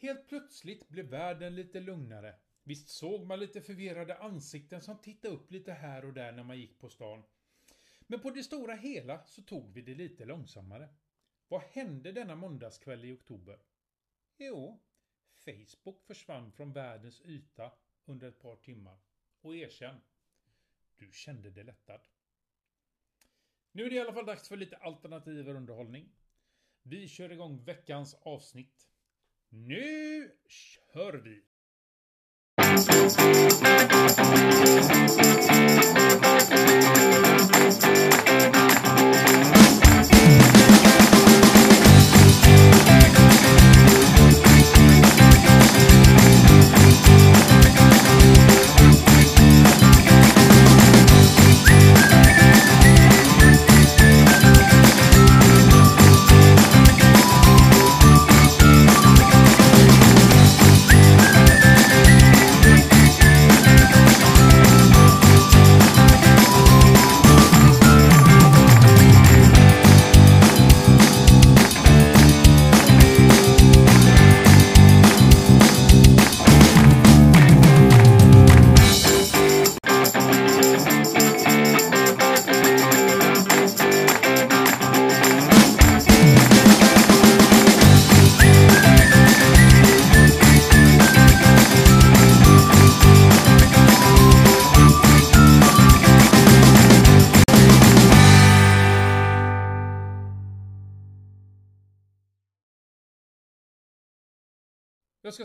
Helt plötsligt blev världen lite lugnare. Visst såg man lite förvirrade ansikten som tittade upp lite här och där när man gick på stan. Men på det stora hela så tog vi det lite långsammare. Vad hände denna måndagskväll i oktober? Jo, Facebook försvann från världens yta under ett par timmar. Och erkänn, du kände dig lättad. Nu är det i alla fall dags för lite alternativ underhållning. Vi kör igång veckans avsnitt. Nu kör vi!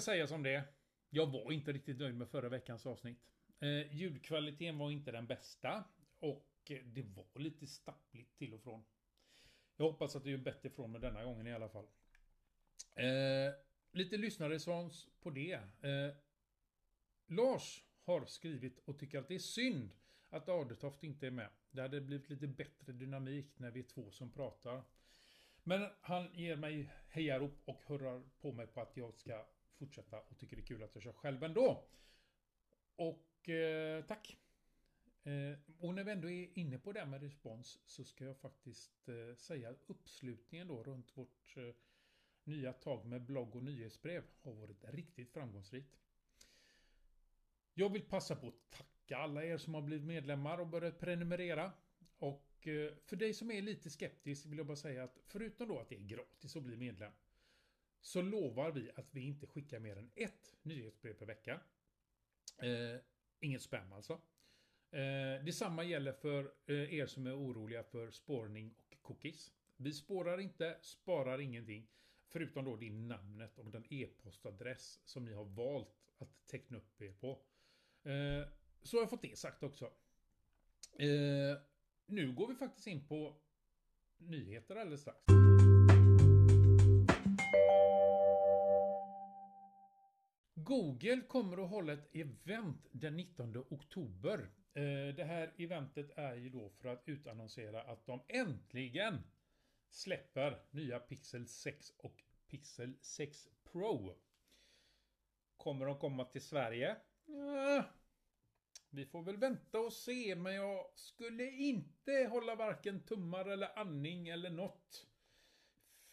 Säga som det Jag var inte riktigt nöjd med förra veckans avsnitt. Eh, ljudkvaliteten var inte den bästa. Och det var lite stappligt till och från. Jag hoppas att det är bättre från med denna gången i alla fall. Eh, lite lyssnarrespons på det. Eh, Lars har skrivit och tycker att det är synd att Adetoft inte är med. Det hade blivit lite bättre dynamik när vi är två som pratar. Men han ger mig hejarop och hurrar på mig på att jag ska fortsätta och tycker det är kul att jag kör själv ändå. Och eh, tack! Eh, och när vi ändå är inne på det med respons så ska jag faktiskt eh, säga uppslutningen då runt vårt eh, nya tag med blogg och nyhetsbrev har varit riktigt framgångsrikt. Jag vill passa på att tacka alla er som har blivit medlemmar och börjat prenumerera. Och eh, för dig som är lite skeptisk vill jag bara säga att förutom då att det är gratis att bli medlem så lovar vi att vi inte skickar mer än ett nyhetsbrev per vecka. Eh, inget spam alltså. Eh, detsamma gäller för eh, er som är oroliga för spårning och cookies. Vi spårar inte, sparar ingenting. Förutom då din namnet och den e-postadress som ni har valt att teckna upp er på. Eh, så har jag fått det sagt också. Eh, nu går vi faktiskt in på nyheter alldeles strax. Google kommer att hålla ett event den 19 oktober. Eh, det här eventet är ju då för att utannonsera att de äntligen släpper nya Pixel 6 och Pixel 6 Pro. Kommer de komma till Sverige? Ja, vi får väl vänta och se, men jag skulle inte hålla varken tummar eller andning eller något.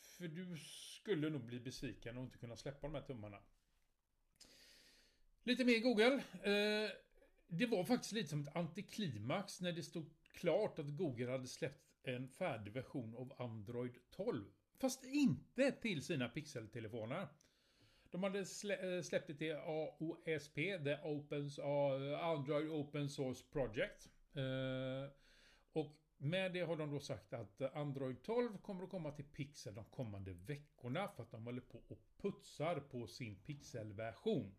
För du skulle nog bli besviken och inte kunna släppa de här tummarna. Lite mer Google. Eh, det var faktiskt lite som ett antiklimax när det stod klart att Google hade släppt en färdig version av Android 12. Fast inte till sina pixeltelefoner. De hade slä eh, släppt det till AOSP, The Opens, eh, Android Open Source Project. Och med det har de då sagt att Android 12 kommer att komma till Pixel de kommande veckorna för att de håller på och putsar på sin Pixel-version.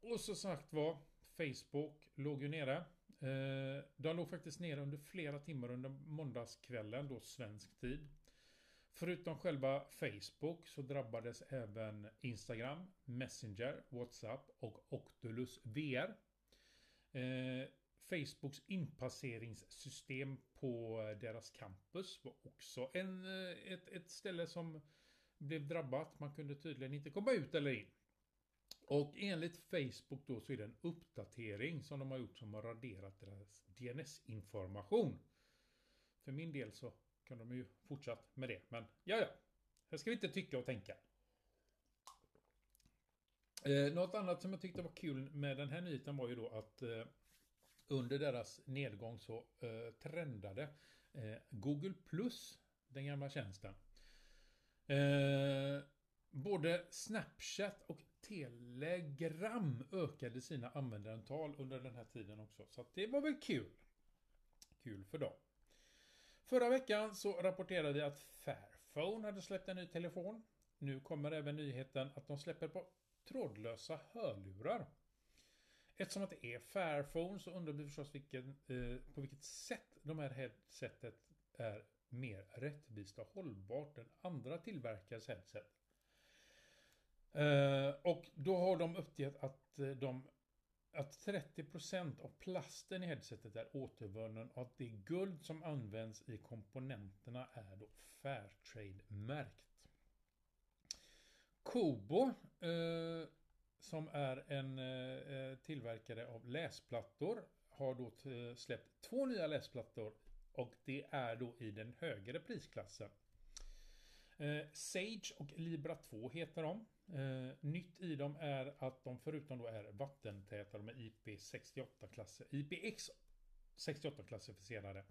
Och så sagt var, Facebook låg ju nere. Eh, de låg faktiskt nere under flera timmar under måndagskvällen, då svensk tid. Förutom själva Facebook så drabbades även Instagram, Messenger, WhatsApp och Octulus VR. Eh, Facebooks inpasseringssystem på deras campus var också en, eh, ett, ett ställe som blev drabbat. Man kunde tydligen inte komma ut eller in. Och enligt Facebook då så är det en uppdatering som de har gjort som har raderat deras DNS-information. För min del så kan de ju fortsatt med det. Men ja, ja. Här ska vi inte tycka och tänka. Eh, något annat som jag tyckte var kul med den här nyheten var ju då att eh, under deras nedgång så eh, trendade eh, Google Plus, den gamla tjänsten. Eh, både Snapchat och Telegram ökade sina användarantal under den här tiden också. Så det var väl kul. Kul för dem. Förra veckan så rapporterade vi att Fairphone hade släppt en ny telefon. Nu kommer även nyheten att de släpper på trådlösa hörlurar. Eftersom att det är Fairphone så undrar vi förstås vilken, eh, på vilket sätt de här headsetet är mer rättvist och hållbart än andra tillverkares headset. Eh, och då har de uppgett att eh, de att 30% av plasten i headsetet är återvunnen och att det guld som används i komponenterna är då Fairtrade-märkt. Kobo, eh, som är en eh, eh tillverkare av läsplattor, har då eh, släppt två nya läsplattor och det är då i den högre prisklassen. Eh, Sage och Libra 2 heter de. Eh, nytt i dem är att de förutom då är vattentäta, de är IP68-klasser, IPX 68 klassificerade.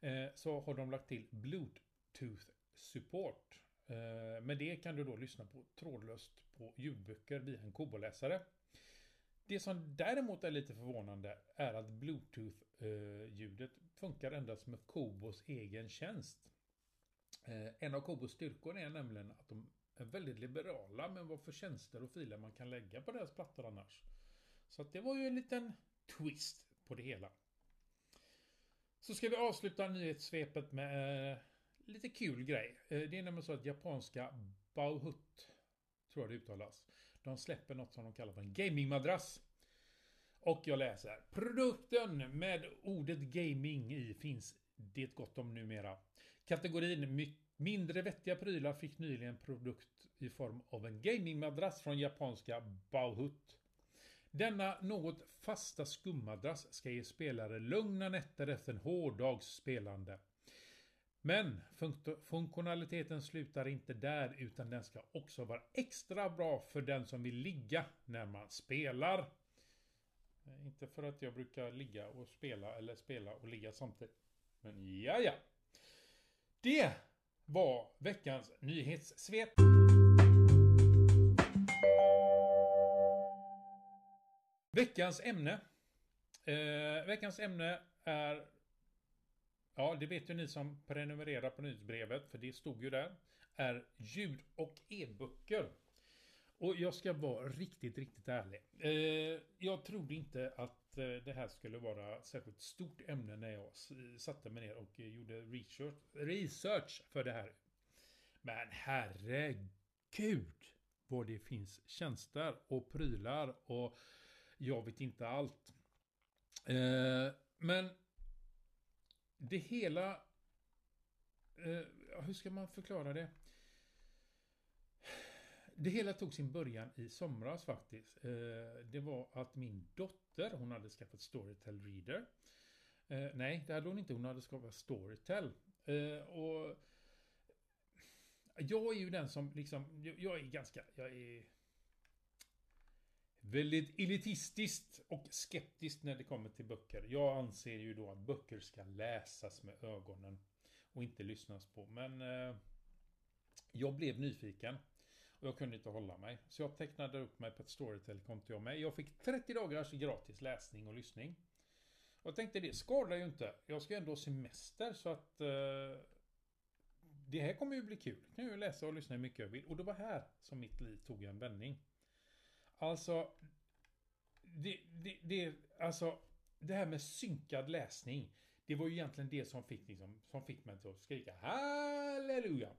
Eh, så har de lagt till Bluetooth support. Eh, med det kan du då lyssna på trådlöst på ljudböcker via en koboläsare. Det som däremot är lite förvånande är att Bluetooth-ljudet eh, funkar endast med Kobos egen tjänst. Eh, en av Kobos styrkor är nämligen att de är väldigt liberala med vad för tjänster och filer man kan lägga på deras plattor annars. Så att det var ju en liten twist på det hela. Så ska vi avsluta nyhetssvepet med eh, lite kul grej. Eh, det är nämligen så att japanska Bauhut, tror jag det uttalas, de släpper något som de kallar för en gamingmadrass. Och jag läser. Produkten med ordet gaming i finns det gott om numera. Kategorin Mycket mindre vettiga prylar fick nyligen produkt i form av en gamingmadrass från japanska Bauhut. Denna något fasta skummadrass ska ge spelare lugna nätter efter en hård dags spelande. Men funktionaliteten slutar inte där utan den ska också vara extra bra för den som vill ligga när man spelar. Eh, inte för att jag brukar ligga och spela eller spela och ligga samtidigt. Men ja, ja. Det var veckans nyhetssvep. Veckans ämne. Eh, veckans ämne är Ja, det vet ju ni som prenumererar på nyhetsbrevet, för det stod ju där. Är ljud och e-böcker. Och jag ska vara riktigt, riktigt ärlig. Eh, jag trodde inte att Eh, det här skulle vara särskilt stort ämne när jag satte mig ner och eh, gjorde research, research för det här. Men herregud vad det finns tjänster och prylar och jag vet inte allt. Eh, men det hela... Eh, hur ska man förklara det? Det hela tog sin början i somras faktiskt. Eh, det var att min dotter, hon hade skaffat Storytel Reader. Eh, nej, det hade hon inte. Hon hade skaffat Storytel. Eh, och jag är ju den som liksom, jag är ganska, jag är väldigt elitistiskt och skeptiskt när det kommer till böcker. Jag anser ju då att böcker ska läsas med ögonen och inte lyssnas på. Men eh, jag blev nyfiken. Och jag kunde inte hålla mig. Så jag tecknade upp mig på ett Storytel-konto jag med. Jag fick 30 dagars gratis läsning och lyssning. Och jag tänkte det skadar ju inte. Jag ska ändå ha semester så att... Eh, det här kommer ju bli kul. Nu kan jag läsa och lyssna hur mycket jag vill. Och det var här som mitt liv tog en vändning. Alltså... Det, det, det, alltså, det här med synkad läsning. Det var ju egentligen det som fick, liksom, som fick mig att skrika halleluja.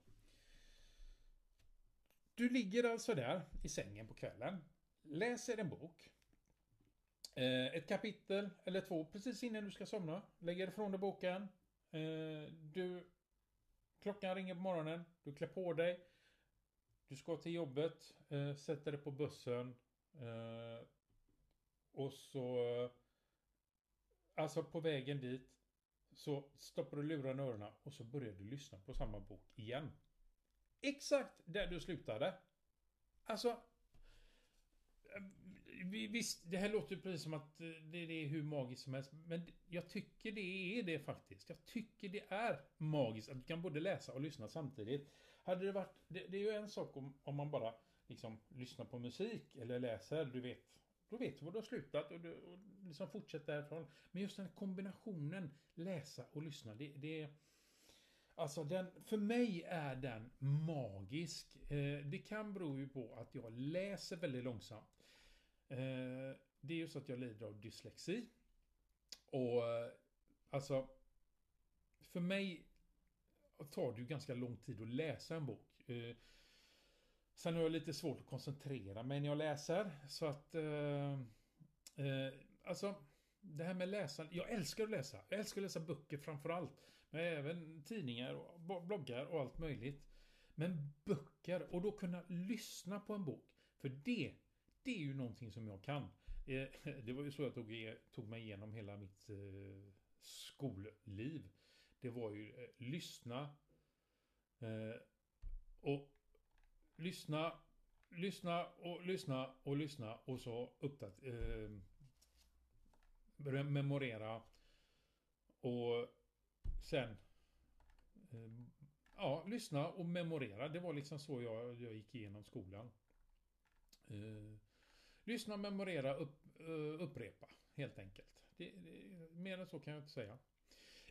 Du ligger alltså där i sängen på kvällen, läser en bok, eh, ett kapitel eller två precis innan du ska somna, lägger ifrån dig boken, eh, du Klockan ringer på morgonen, du klär på dig, du ska till jobbet, eh, sätter dig på bussen och så Alltså på vägen dit så stoppar du luren i öronen och så börjar du lyssna på samma bok igen. Exakt där du slutade. Alltså... Visst, det här låter ju precis som att eh, det är hur magiskt som helst. Men jag tycker det är det faktiskt. Jag tycker det är magiskt att du kan både läsa och lyssna samtidigt. Hade det varit... Det, det är ju en sak om, om man bara liksom lyssnar på musik eller läser, du vet. Då vet du var du har slutat och, du, och liksom fortsätter därifrån. Men just den här kombinationen läsa och lyssna, det, det Alltså den, för mig är den magisk. Eh, det kan bero ju på att jag läser väldigt långsamt. Eh, det är ju så att jag lider av dyslexi. Och eh, alltså, för mig tar det ju ganska lång tid att läsa en bok. Eh, sen har jag lite svårt att koncentrera mig när jag läser. Så att, eh, eh, alltså, det här med läsande. Jag älskar att läsa. Jag älskar att läsa böcker framförallt. Men även tidningar och bloggar och allt möjligt. Men böcker och då kunna lyssna på en bok. För det, det är ju någonting som jag kan. Eh, det var ju så jag tog, tog mig igenom hela mitt eh, skolliv. Det var ju lyssna och lyssna, lyssna och lyssna och lyssna och så uppdatera, memorera och sen eh, ja, lyssna och memorera. Det var liksom så jag, jag gick igenom skolan. Eh, lyssna, memorera, upp, eh, upprepa. Helt enkelt. Det, det, mer än så kan jag inte säga.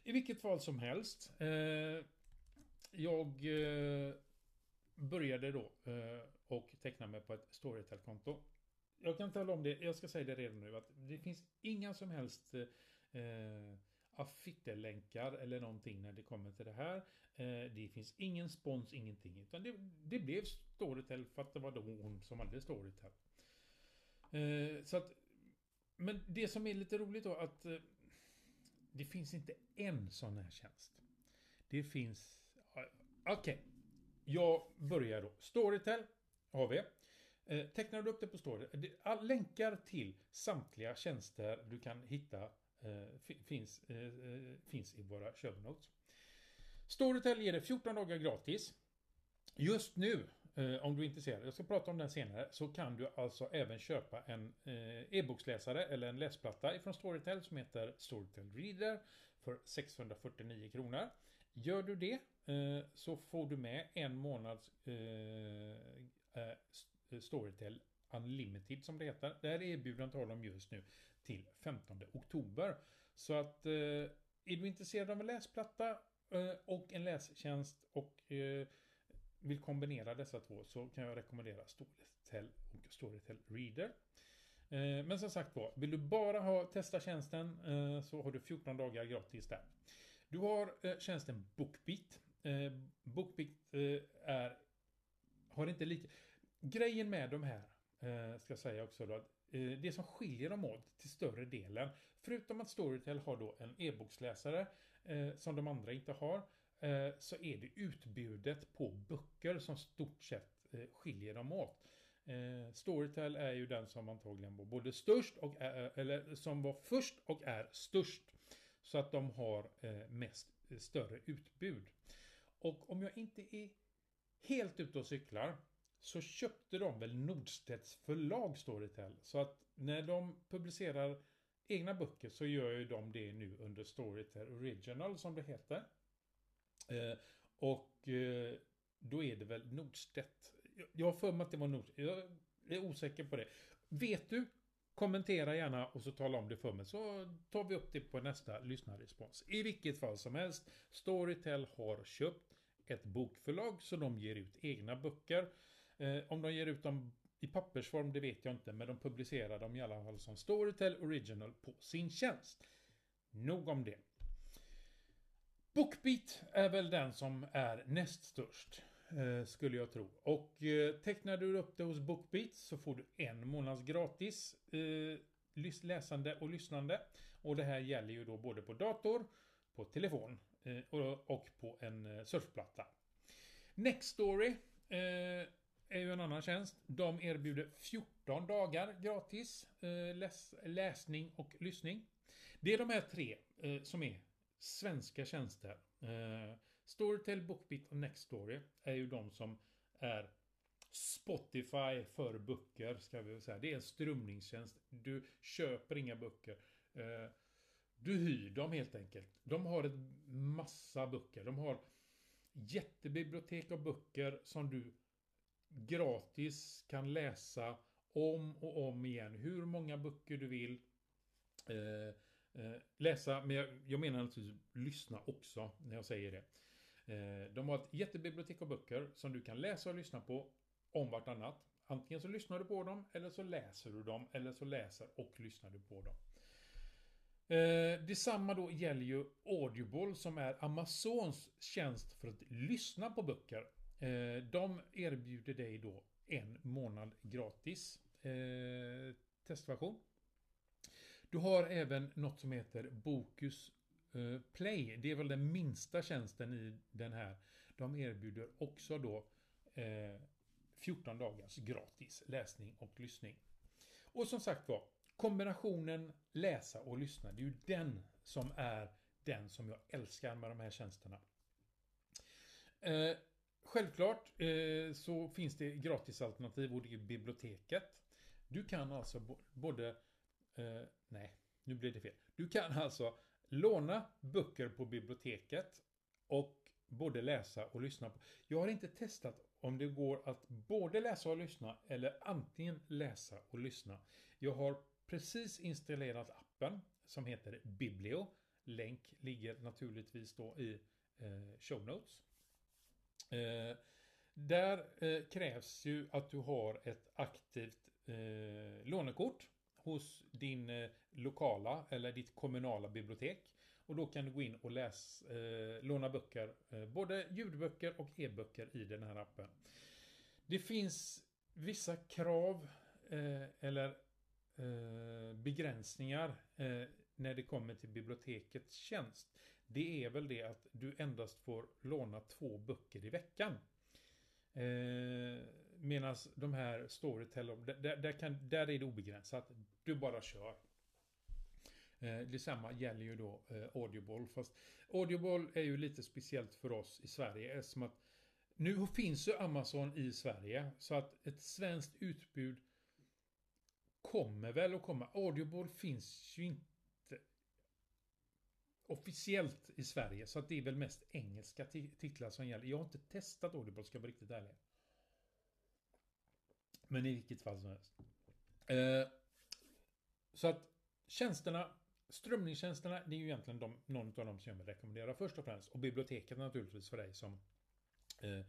I vilket fall som helst. Eh, jag eh, började då eh, och teckna mig på ett Storytel-konto. Jag kan tala om det, jag ska säga det redan nu, att det finns inga som helst eh, affittelänkar eller någonting när det kommer till det här. Eh, det finns ingen spons, ingenting. Utan det, det blev Storytel för att det var då hon som hade Storytel. Eh, så att, men det som är lite roligt då att eh, det finns inte en sån här tjänst. Det finns... Okej. Okay. Jag börjar då. Storytel har vi. Eh, tecknar du upp det på Storytel. länkar till samtliga tjänster du kan hitta Eh, finns, eh, eh, finns i våra show notes. Storytel ger dig 14 dagar gratis. Just nu, om du är intresserad, jag ska prata om den senare, så kan du alltså även köpa en e-boksläsare eller en läsplatta ifrån Storytel som heter Storytel Reader för 649 kronor. Gör du det så får du med en månads Storytel Unlimited som det heter. Det här erbjudandet har de just nu till 15 oktober. Så att eh, är du intresserad av en läsplatta eh, och en lästjänst och eh, vill kombinera dessa två så kan jag rekommendera Storytel och Storytel Reader. Eh, men som sagt var, vill du bara ha testa tjänsten eh, så har du 14 dagar gratis där. Du har eh, tjänsten Bookbeat. Bookbeat är, har inte lika... Grejen med de här, ska jag säga också då, att Eh, det som skiljer dem åt till större delen, förutom att Storytel har då en e-boksläsare eh, som de andra inte har, eh, så är det utbudet på böcker som stort sett eh, skiljer dem åt. Eh, Storytel är ju den som antagligen var både störst och är, eller som var först och är störst. Så att de har mest större utbud. Och om jag inte är helt ute och cyklar så köpte de väl Nordstedts förlag Storytel. Så att när de publicerar egna böcker så gör ju de det nu under Storytel Original som det heter. Eh, och eh, då är det väl Nordstedt. Jag har för mig att det var Nordstedt. Jag är osäker på det. Vet du? Kommentera gärna och så tala om det för mig så tar vi upp det på nästa lyssnarrespons. I vilket fall som helst. Storytel har köpt ett bokförlag så de ger ut egna böcker. Eh, om de ger ut dem i pappersform, det vet jag inte, men de publicerar dem i alla fall som Storytel Original på sin tjänst. Nog om det. Bookbeat är väl den som är näst störst, eh, skulle jag tro. Och eh, tecknar du upp det hos Bookbeat så får du en månads gratis eh, läsande och lyssnande. Och det här gäller ju då både på dator, på telefon eh, och, och, på en eh, surfplatta. Nextory eh, är ju en annan tjänst. De erbjuder 14 dagar gratis eh, läs läsning och lyssning. Det är de här tre eh, som är svenska tjänster. Eh, Storytel, Bookbit och Nextory är ju de som är Spotify för böcker, ska vi säga. Det är en strömningstjänst. Du köper inga böcker. Du hyr dem helt enkelt. De har en massa böcker. De har jättebibliotek av böcker som du gratis kan läsa om och om igen. Hur många böcker du vill. Eh, eh, läsa, men jag, jag menar naturligtvis lyssna också när jag säger det. Eh, de har ett jättebibliotek av böcker som du kan läsa och lyssna på om vartannat. Antingen så lyssnar du på dem, eller så läser du dem, eller så läser och lyssnar du på dem. Eh, detsamma då gäller ju Audible som är Amazons tjänst för att lyssna på böcker. Eh, de erbjuder dig då en månad gratis eh, testversion. Du har även något som heter Bokus eh, Play. Det är väl den minsta tjänsten i den här. De erbjuder också då eh, 14 dagars gratis läsning och lyssning. Och som sagt var, kombinationen läsa och lyssna, det är ju den som är den som jag älskar med de här tjänsterna. Eh, Självklart eh, så finns det gratisalternativ och det är biblioteket. Du kan alltså både... Eh, nej, nu blev det fel. Du kan alltså låna böcker på biblioteket och både läsa och lyssna på. Jag har inte testat om det går att både läsa och lyssna eller antingen läsa och lyssna. Jag har precis installerat appen som heter Biblio. Länk ligger naturligtvis då i eh, show notes. Eh, där eh, krävs ju att du har ett aktivt eh, lånekort hos din eh, lokala eller ditt kommunala bibliotek. Och då kan du gå in och läs, eh, låna böcker, eh, både ljudböcker och e-böcker i den här appen. Det finns vissa krav eh, eller eh, begränsningar eh, när det kommer till bibliotekets tjänst. Det är väl det att du endast får låna två böcker i veckan. Eh, Medan de här Storytel, där, där, kan, där är det obegränsat. Du bara kör. Eh, detsamma gäller ju då eh, Audible. Fast Audible är ju lite speciellt för oss i Sverige eftersom att nu finns ju Amazon i Sverige så att ett svenskt utbud kommer väl att komma. Audible finns ju inte officiellt i Sverige så att det är väl mest engelska titlar som gäller. Jag har inte testat Audible ska jag vara riktigt ärlig. Men i vilket fall som helst. Eh, så att tjänsterna, strömningstjänsterna, det är ju egentligen de, någon av dem som jag vill rekommendera först och främst. Och biblioteket naturligtvis för dig som eh,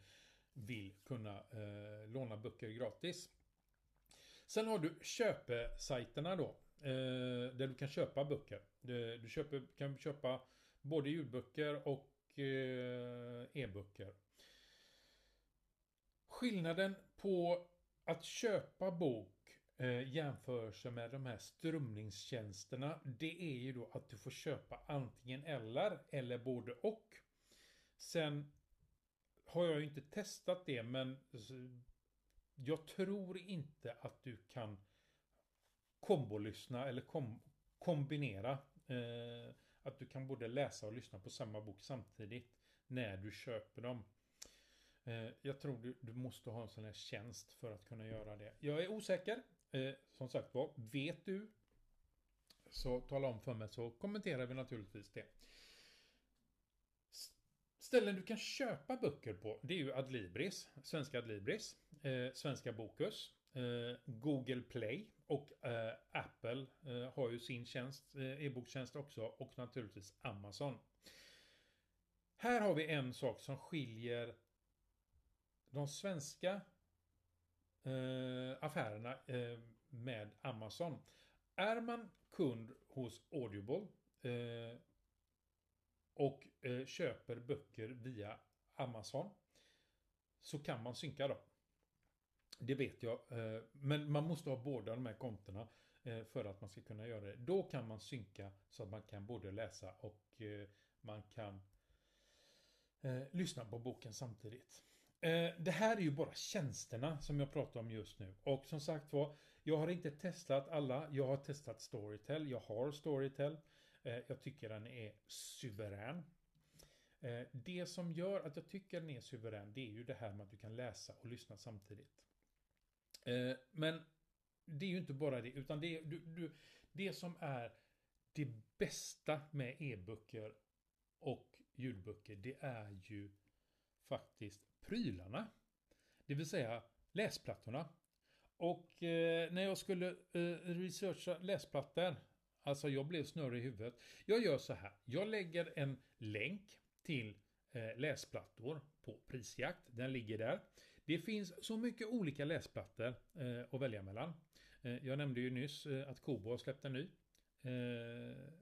vill kunna eh, låna böcker gratis. Sen har du köpesajterna då. Eh, där du kan köpa böcker. Du, du köper, kan köpa både ljudböcker och eh, e-böcker. Skillnaden på att köpa bok eh, jämförs med de här strömningstjänsterna. Det är ju då att du får köpa antingen eller, eller både och. Sen har jag ju inte testat det men jag tror inte att du kan kombolyssna eller kom, kombinera. Eh, att du kan både läsa och lyssna på samma bok samtidigt när du köper dem. Eh, jag tror du, du, måste ha en sån här tjänst för att kunna göra det. Jag är osäker. Eh, som sagt var, vet du så tala om för mig så kommenterar vi naturligtvis det. Ställen du kan köpa böcker på, det är ju Adlibris, svenska Adlibris, eh, svenska Bokus, Eh, Google Play och eh, Apple eh, har ju sin tjänst, e-boktjänst också och naturligtvis Amazon. Här har vi en sak som skiljer de svenska affärerna med Amazon. Är man kund hos Audible och köper böcker via Amazon så kan man synka dem. Det vet jag. Eh, men man måste ha båda de här kontona eh, för att man ska kunna göra det. Då kan man synka så att man kan både läsa och eh, man kan lyssna på boken samtidigt. Det här är ju bara tjänsterna som jag pratar om just nu. Och som sagt var, jag har inte testat alla. Jag har testat Storytel. Jag har Storytel. Jag tycker den är suverän. Det som gör att jag tycker den är suverän, det är ju det här med att du kan läsa och lyssna samtidigt. Eh, men det är ju inte bara det, utan det, du, du, det som är det bästa med e-böcker och ljudböcker, det är ju faktiskt prylarna. Det vill säga läsplattorna. Och eh, när jag skulle eh, researcha läsplattor, alltså jag blev snurrig i huvudet. Jag gör så här, jag lägger en länk till eh, läsplattor på prisjakt. Den ligger där. Det finns så mycket olika läsplattor eh, att välja mellan. Eh, jag nämnde ju nyss eh, att Kobo har släppt en ny. Eh,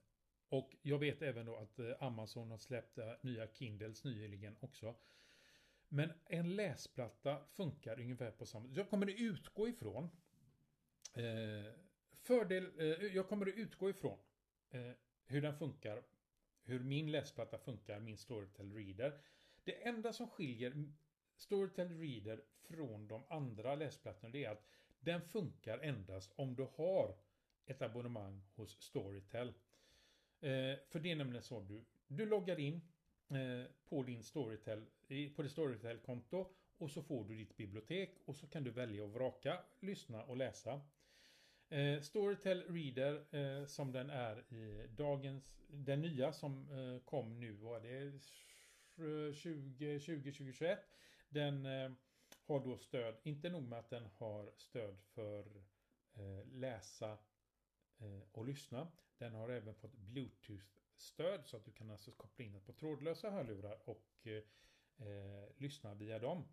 och jag vet även då att eh, Amazon har släppt eh, nya Kindles nyligen också. Men en läsplatta funkar ungefär på samma sätt. Jag kommer att utgå ifrån eh, fördel, eh, jag kommer att utgå ifrån eh, hur den funkar, hur min läsplatta funkar, min Storytel Reader. Det enda som skiljer Storytel Reader från de andra läsplattorna det är att den funkar endast om du har ett abonnemang hos Storytel. Eh, för det är nämligen så du, du loggar in eh, på din Storytel, på ditt Storytel-konto och så får du ditt bibliotek och så kan du välja och vraka, lyssna och läsa. Eh, Storytel Reader eh, som den är i dagens, den nya som eh, kom nu var det 2020-2021. Den eh, har då stöd, inte nog med att den har stöd för eh, läsa eh, och lyssna. Den har även fått Bluetooth-stöd så att du kan alltså koppla in den på trådlösa hörlurar och eh, eh lyssna via dem.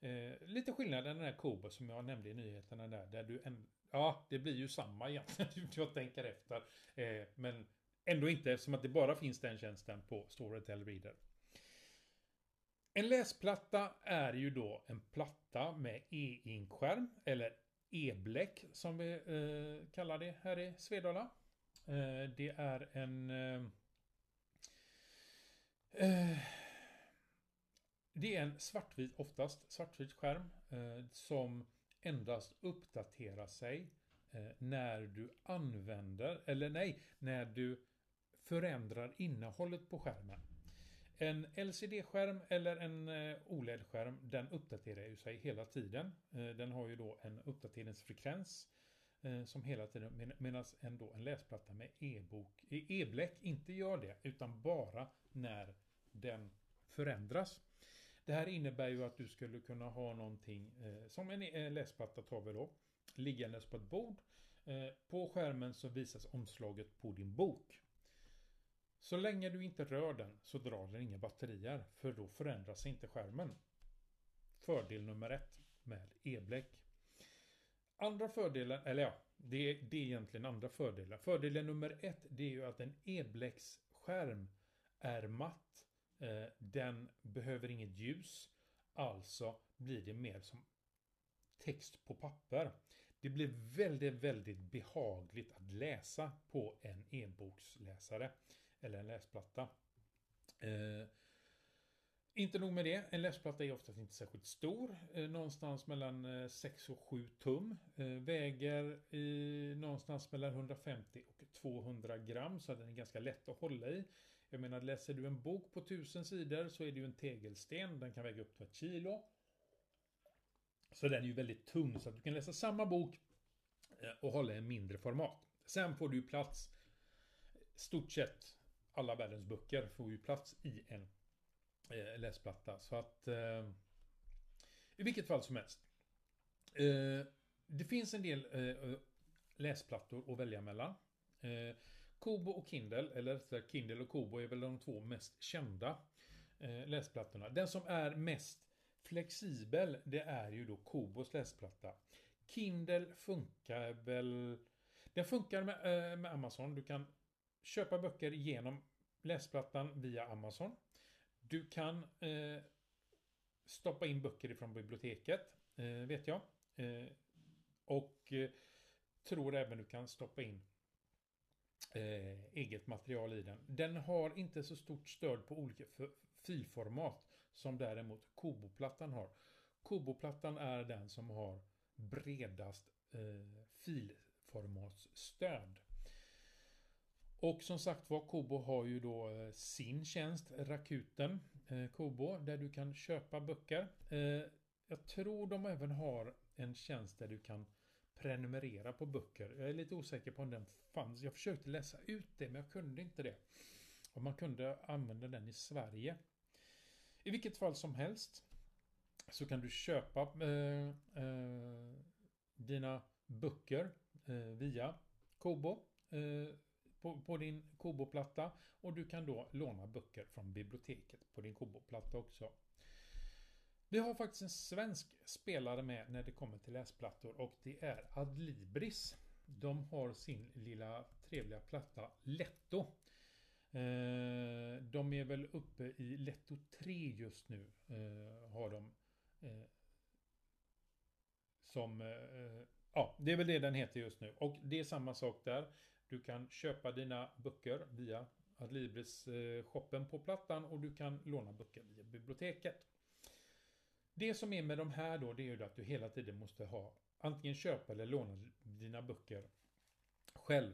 Eh, lite skillnad än den här Kobo som jag nämnde i nyheterna där, där du en, Ja, det blir ju samma egentligen, jag tänker efter. Eh, men ändå inte eftersom att det bara finns den tjänsten på Storytel Reader. En läsplatta är ju då en platta med e-inkskärm eller e-bläck som vi eh, kallar det här i Svedala. Eh, det är en eh, eh, det är en svartvit, oftast svartvit skärm eh, som endast uppdaterar sig eh, när du använder, eller nej, när du förändrar innehållet på skärmen. En LCD-skärm eller en eh, OLED-skärm, den uppdaterar ju sig hela tiden. Eh, den har ju då en uppdateringsfrekvens eh, som hela tiden, medan ändå en läsplatta med e-bok, e, e-bläck inte gör det, utan bara när den förändras. Det här innebär ju att du skulle kunna ha någonting som en läsplatta tar vi då. Liggandes på ett bord. På skärmen så visas omslaget på din bok. Så länge du inte rör den så drar den inga batterier för då förändras inte skärmen. Fördel nummer ett med e-bläck. Andra fördelen, eller ja, det, det är egentligen andra fördelar. Fördelen nummer ett det är ju att en e-bläcksskärm är matt Eh, den behöver inget ljus. Alltså blir det mer som text på papper. Det blir väldigt, väldigt behagligt att läsa på en e-boksläsare eller en läsplatta. Eh, inte nog med det, en läsplatta är oftast inte särskilt stor. Eh, någonstans mellan eh, 6 och 7 tum. Eh, väger i, någonstans mellan 150 och 200 gram så den är ganska lätt att hålla i. Jag menar, läser du en bok på tusen sidor så är det ju en tegelsten. Den kan väga upp till ett kilo. Så den är ju väldigt tung så att du kan läsa samma bok eh, och hålla en mindre format. Sen får du ju plats stort sett alla världens böcker får ju plats i en eh, läsplatta. Så att eh, i vilket fall som helst. Eh, det finns en del eh, läsplattor att välja mellan. Eh, Kobo och Kindle, eller rättare Kindle och Kobo är väl de två mest kända eh, läsplattorna. Den som är mest flexibel, det är ju då Kobos läsplatta. Kindle funkar väl... Den funkar med, eh, med Amazon. Du kan köpa böcker genom läsplattan via Amazon. Du kan eh, stoppa in böcker ifrån biblioteket, eh, vet jag. Eh, och eh, tror även du kan stoppa in eh, eget material i den. Den har inte så stort stöd på olika filformat som däremot Kobo-plattan har. Kobo-plattan är den som har bredast eh, filformatsstöd. Och som sagt var, Kobo har ju då eh, sin tjänst, Rakuten eh, Kobo, där du kan köpa böcker. Eh, jag tror de även har en tjänst där du kan prenumerera på böcker. Jag är lite osäker på om den fanns. Jag försökte läsa ut det men jag kunde inte det. Och man kunde använda den i Sverige. I vilket fall som helst så kan du köpa eh, eh, dina böcker eh, via Kobo eh, på, på, din Kobo-platta och du kan då låna böcker från biblioteket på din Kobo-platta också. Vi har faktiskt en svensk spelare med när det kommer till läsplattor och det är Adlibris. De har sin lilla trevliga platta Letto. Eh, de är väl uppe i Letto 3 just nu. Eh, har de. Eh, som, ja, det är väl det den heter just nu. Och det är samma sak där. Du kan köpa dina böcker via Adlibris eh, shoppen på plattan och du kan låna böcker via biblioteket. Det som är med de här då, det är ju att du hela tiden måste ha antingen köpa eller låna dina böcker själv.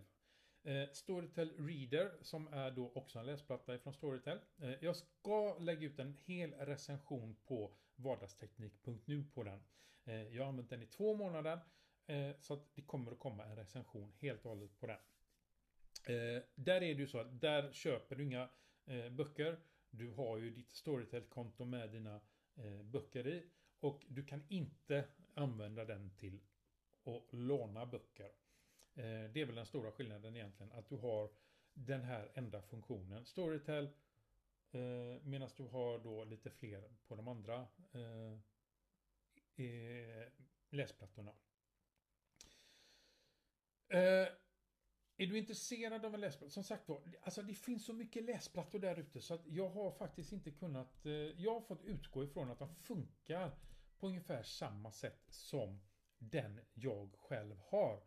Eh, Storytel Reader som är då också en läsplatta ifrån Storytel. Eh, jag ska lägga ut en hel recension på vardagsteknik.nu på den. Eh, jag har använt den i två månader eh, så att det kommer att komma en recension helt och hållet på den. Eh, där är det ju så att där köper du inga eh, böcker. Du har ju ditt Storytel-konto med dina Eh, böcker i. Och du kan inte använda den till att låna böcker. Eh, det är väl den stora skillnaden egentligen. Att du har den här enda funktionen. Storytel eh, medan du har då lite fler på de andra eh, läsplattorna. Eh, är du intresserad av en läsplatta? Som sagt var, alltså det finns så mycket läsplattor där ute så att jag har faktiskt inte kunnat... Eh, jag har fått utgå ifrån att de funkar på ungefär samma sätt som den jag själv har.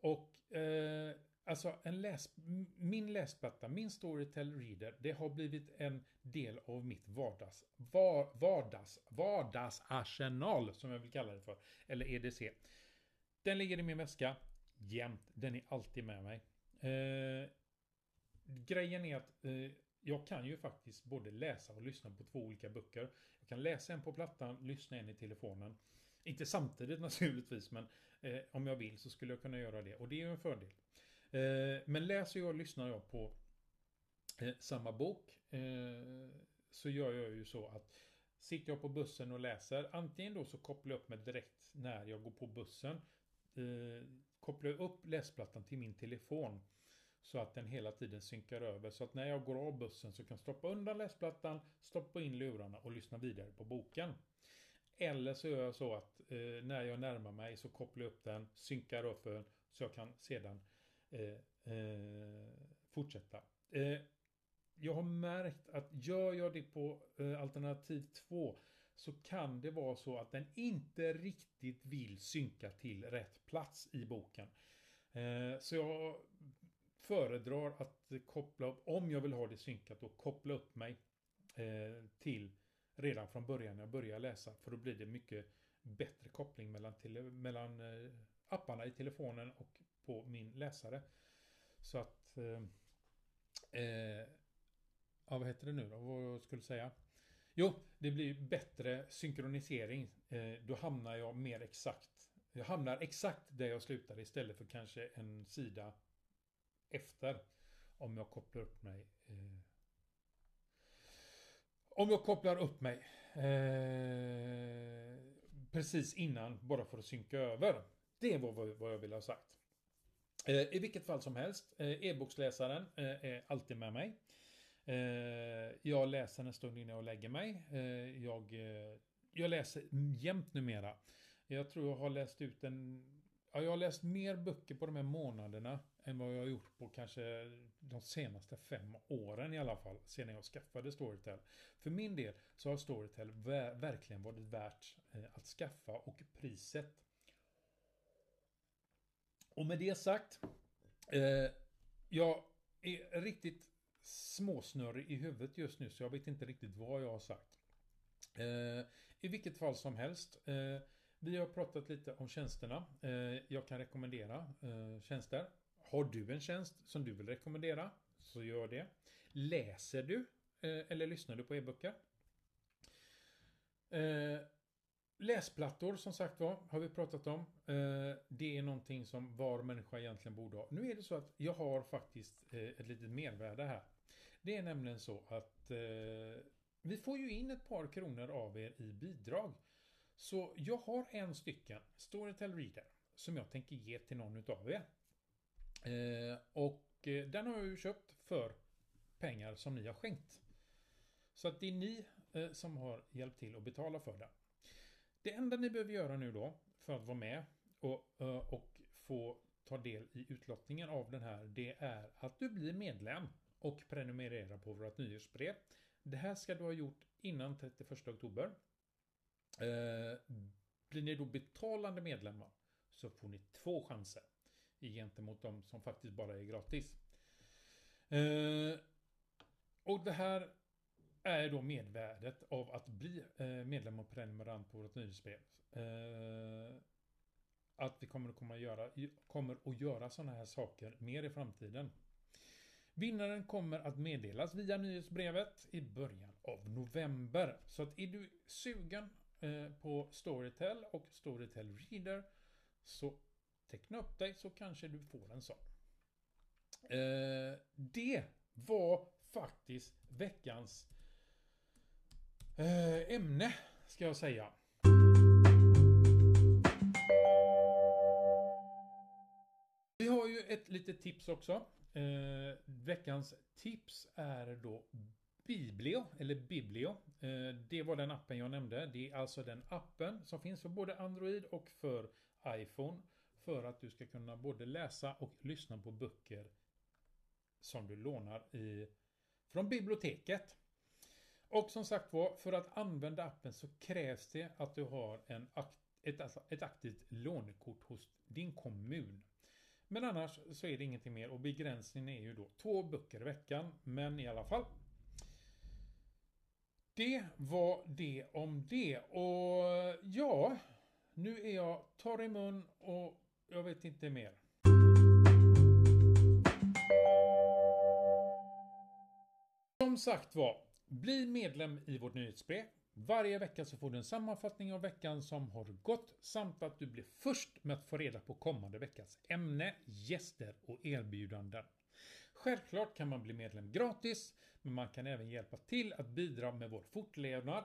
Och eh, alltså en läs, min läsplatta, min Storytel Reader, det har blivit en del av mitt vardags, var, vardags, vardagsarsenal som jag vill kalla det för. Eller EDC. Den ligger i min väska jämt. Den är alltid med mig. Eh, grejen är att eh, jag kan ju faktiskt både läsa och lyssna på två olika böcker. Jag kan läsa en på plattan, lyssna en i telefonen. Inte samtidigt naturligtvis, men eh, om jag vill så skulle jag kunna göra det. Och det är ju en fördel. Eh, men läser jag och lyssnar jag på eh, samma bok eh, så gör jag ju så att Sitter jag på bussen och läser, antingen då så kopplar jag upp mig direkt när jag går på bussen eh, kopplar jag upp läsplattan till min telefon. Så att den hela tiden synkar över. Så att när jag går av bussen så kan jag stoppa undan läsplattan, stoppa in lurarna och lyssna vidare på boken. Eller så gör jag så att eh, när jag närmar mig så kopplar jag upp den, synkar upp den så jag kan sedan eh, eh, fortsätta. Eh, jag har märkt att gör jag det på eh, alternativ 2 så kan det vara så att den inte riktigt vill synka till rätt plats i boken. Eh, så jag föredrar att koppla upp, om jag vill ha det synkat, och koppla upp mig eh, till redan från början när jag börjar läsa. För då blir det mycket bättre koppling mellan, tele, mellan eh, apparna i telefonen och på min läsare. Så att... Eh, ja, vad heter det nu då? Vad skulle jag säga? Jo, det blir bättre synkronisering. Eh, då hamnar jag mer exakt. Jag hamnar exakt där jag slutade istället för kanske en sida efter. Om jag kopplar upp mig. Eh, om jag kopplar upp mig eh, precis innan bara för att synka över. Det var vad jag ville ha sagt. Eh, I vilket fall som helst, e-boksläsaren är alltid med mig. Eh, jag läser en stund innan jag lägger mig. Eh, jag, eh, jag läser jämt numera. Jag tror jag har läst ut en... Ja, jag har läst mer böcker på de här månaderna än vad jag har gjort på kanske de senaste fem åren i alla fall. Sedan jag skaffade Storytel. För min del så har Storytel verkligen varit värt att skaffa och priset. Och med det sagt. jag är riktigt småsnurrig i huvudet just nu så jag vet inte riktigt vad jag har sagt. Eh, I vilket fall som helst. Eh, vi har pratat lite om tjänsterna. Eh, jag kan rekommendera eh, tjänster. Har du en tjänst som du vill rekommendera så gör det. Läser du eh, eller lyssnar du på e-böcker? Eh, Läsplattor som sagt var, har vi pratat om. Eh, det är någonting som var människa egentligen borde ha. Nu är det så att jag har faktiskt eh, ett litet mervärde här. Det är nämligen så att eh, vi får ju in ett par kronor av er i bidrag. Så jag har en stycken Storytel Reader som jag tänker ge till någon utav er. och den har jag ju köpt för pengar som ni har skänkt. Så att det är ni som har hjälpt till att betala för den. Det enda ni behöver göra nu då för att vara med och, eh, och få ta del i utlottningen av den här det är att du blir medlem och prenumererar på vårt nyhetsbrev. Det här ska du ha gjort innan 31 oktober. Eh, blir ni då betalande medlemmar så får ni två chanser gentemot de som faktiskt bara är gratis. Eh, och det här är då medvärdet av att bli eh, medlem och prenumerant på vårt nyhetsbrev. Eh, att vi kommer att, komma att göra, kommer att göra sådana här saker mer i framtiden. Vinnaren kommer att meddelas via nyhetsbrevet i början av november. Så att är du sugen eh, på Storytel och Storytel Reader så teckna upp dig så kanske du får en sån. Det var faktiskt veckans Eh, Eh, ämne, ska jag säga. Vi har ju ett litet tips också. Eh, veckans tips är då Biblio, eller Biblio. Eh, det var den appen jag nämnde. Det är alltså den appen som finns för både Android och för iPhone. För att du ska kunna både läsa och lyssna på böcker som du lånar i, från biblioteket. Och som sagt var, för att använda appen så krävs det att du har en ett, alltså ett aktivt lånekort hos din kommun. Men annars så är det ingenting mer och begränsningen är ju då två böcker i veckan. Men i alla fall. Det var det om det. Och ja, nu är jag torr i mun och jag vet inte mer. Som sagt var, bli medlem i vårt nyhetsbrev. Varje vecka så får du en sammanfattning av veckan som har gått samt att du blir först med att få reda på kommande veckas ämne, gäster och erbjudanden. Självklart kan man bli medlem gratis, men man kan även hjälpa till att bidra med vår fortlevnad.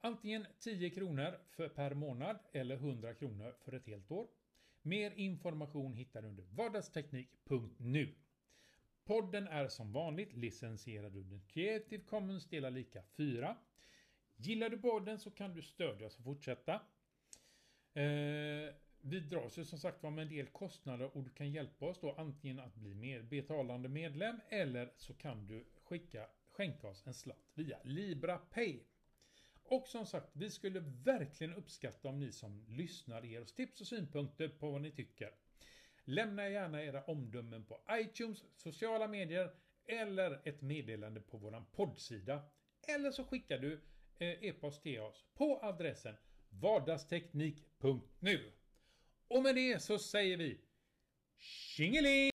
Antingen 10 kronor för per månad eller 100 kronor för ett helt år. Mer information hittar du under vardagsteknik.nu. Podden är som vanligt licensierad under Creative Commons delar lika 4. Gillar du podden så kan du stödja oss och fortsätta. Eh, vi dras ju som sagt var med en del kostnader och du kan hjälpa oss då antingen att bli med, betalande medlem eller så kan du skicka, skänka oss en slatt via LibraPay. Och som sagt, vi skulle verkligen uppskatta om ni som lyssnar ger oss tips och synpunkter på vad ni tycker. Lämna gärna era omdömen på iTunes, sociala medier eller ett meddelande på våran poddsida. Eller så skickar du eh, e-post till oss på adressen vardagsteknik.nu. Och med det så säger vi Tjingeling!